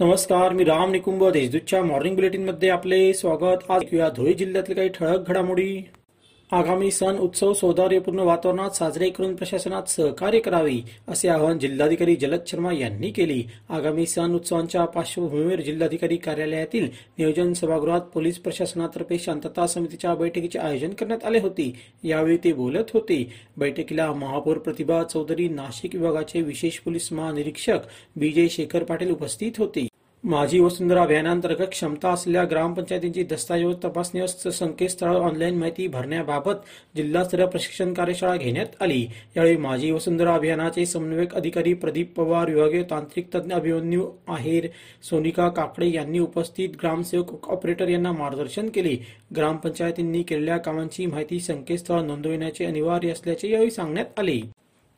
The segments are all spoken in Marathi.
नमस्कार मी राम निकुंभ देशदूतच्या मॉर्निंग बुलेटिनमध्ये आपले स्वागत. आज ऐकूया धुळे जिल्ह्यातील काही ठळक घडामोडी. आगामी सण उत्सव सौदार्यपूर्ण वातावरणात साजरे करून प्रशासनात सहकार्य करावे असे आवाहन जिल्हाधिकारी जलद शर्मा यांनी केले. आगामी सण उत्सवांच्या पार्श्वभूमीवर जिल्हाधिकारी कार्यालयातील नियोजन सभागृहात पोलीस प्रशासनातर्फे शांतता समितीच्या बैठकीचे आयोजन करण्यात आले होते. यावेळी ते बोलत होते. बैठकीला महापौर प्रतिभा चौधरी नाशिक विभागाचे विशेष पोलीस महानिरीक्षक विजय शेखर पाटील उपस्थित होते. माझी वसुंधरा अभियानांतर्गत क्षमता असलेल्या ग्रामपंचायतींची दस्तऐवज तपासणी संकेतस्थळ ऑनलाईन माहिती भरण्याबाबत जिल्हास्तरीय प्रशिक्षण कार्यशाळा घेण्यात आली. यावेळी माझी वसुंधरा अभियानाचे समन्वयक अधिकारी प्रदीप पवार विभागीय तांत्रिक तज्ञ अभिमन्यू आहेर सोनिका काकडे यांनी उपस्थित ग्रामसेवक ऑपरेटर यांना मार्गदर्शन केले. ग्रामपंचायतींनी केलेल्या कामांची माहिती संकेतस्थळ नोंदविण्याचे अनिवार्य असल्याचे यावेळी सांगण्यात आले.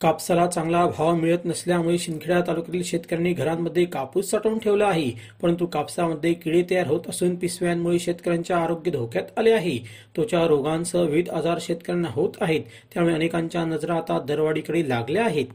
कापसाला चांगला भाव मिळत नसल्यामुळे शिंदखेडा तालुक्यातील शेतकऱ्यांनी घरांमध्ये कापूस साठवून ठेवला आहे. परंतु कापसामध्ये किडे तयार होत असून पिसव्यांमुळे शेतकऱ्यांच्या आरोग्य धोक्यात आले आहे. त्वचा रोगांसह विविध आजार शेतकऱ्यांना होत आहेत. त्यामुळे अनेकांच्या नजरा आता दरवाढीकडे लागल्या आहेत.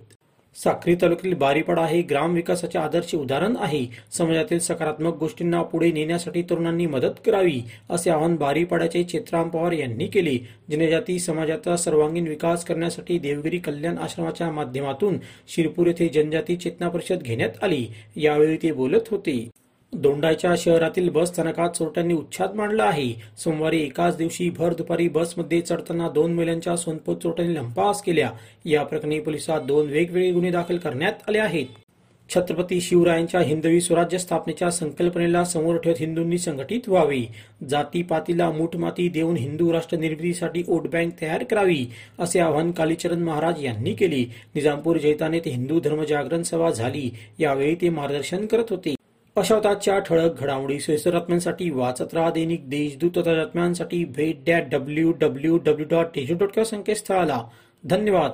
साक्री तालुक्यातील बारीपाडा हे ग्राम विकासाचे आदर्श उदाहरण आहे. समाजातील सकारात्मक गोष्टींना पुढे नेण्यासाठी तरुणांनी मदत करावी असे आवाहन बारीपाड्याचे चेत्राम पवार यांनी केले. जनजाती समाजाचा सर्वांगीण विकास करण्यासाठी देवगिरी कल्याण आश्रमाच्या माध्यमातून शिरपूर येथे जनजाती चेतना परिषद घेण्यात आली. यावेळी ते बोलत होते. दोंडाच्या शहरातील बस स्थानकात चोरट्यांनी उच्छाद मांडला आहे. सोमवारी एकाच दिवशी भर दुपारी बसमध्ये चढताना दोन महिलांच्या सोनपोत चोरट्यांनी लंपास केल्या. या प्रकरणी पोलिसात दोन वेगवेगळे गुन्हे दाखल करण्यात आले आहेत. छत्रपती शिवरायांच्या हिंदवी स्वराज्य स्थापनेच्या संकल्पनेला समोर ठेवत हिंदूंनी संघटित व्हावे. जातीपातीला मूठमाती देऊन हिंदू राष्ट्र निर्मितीसाठी वोट बँक तयार करावी असे आवाहन कालीचरण महाराज यांनी केले. निजामपूर जैताने ते हिंदू धर्मजागरण सभा झाली. यावेळी ते मार्गदर्शन करत होते. अशा ठळक घडामोडी सोयीस्कर बातम्यांसाठी वाचत राहा दैनिक देशदूत बातम्यांसाठी भेट द्या W W W dot Deshdoot dot संकेतस्थळाला. धन्यवाद.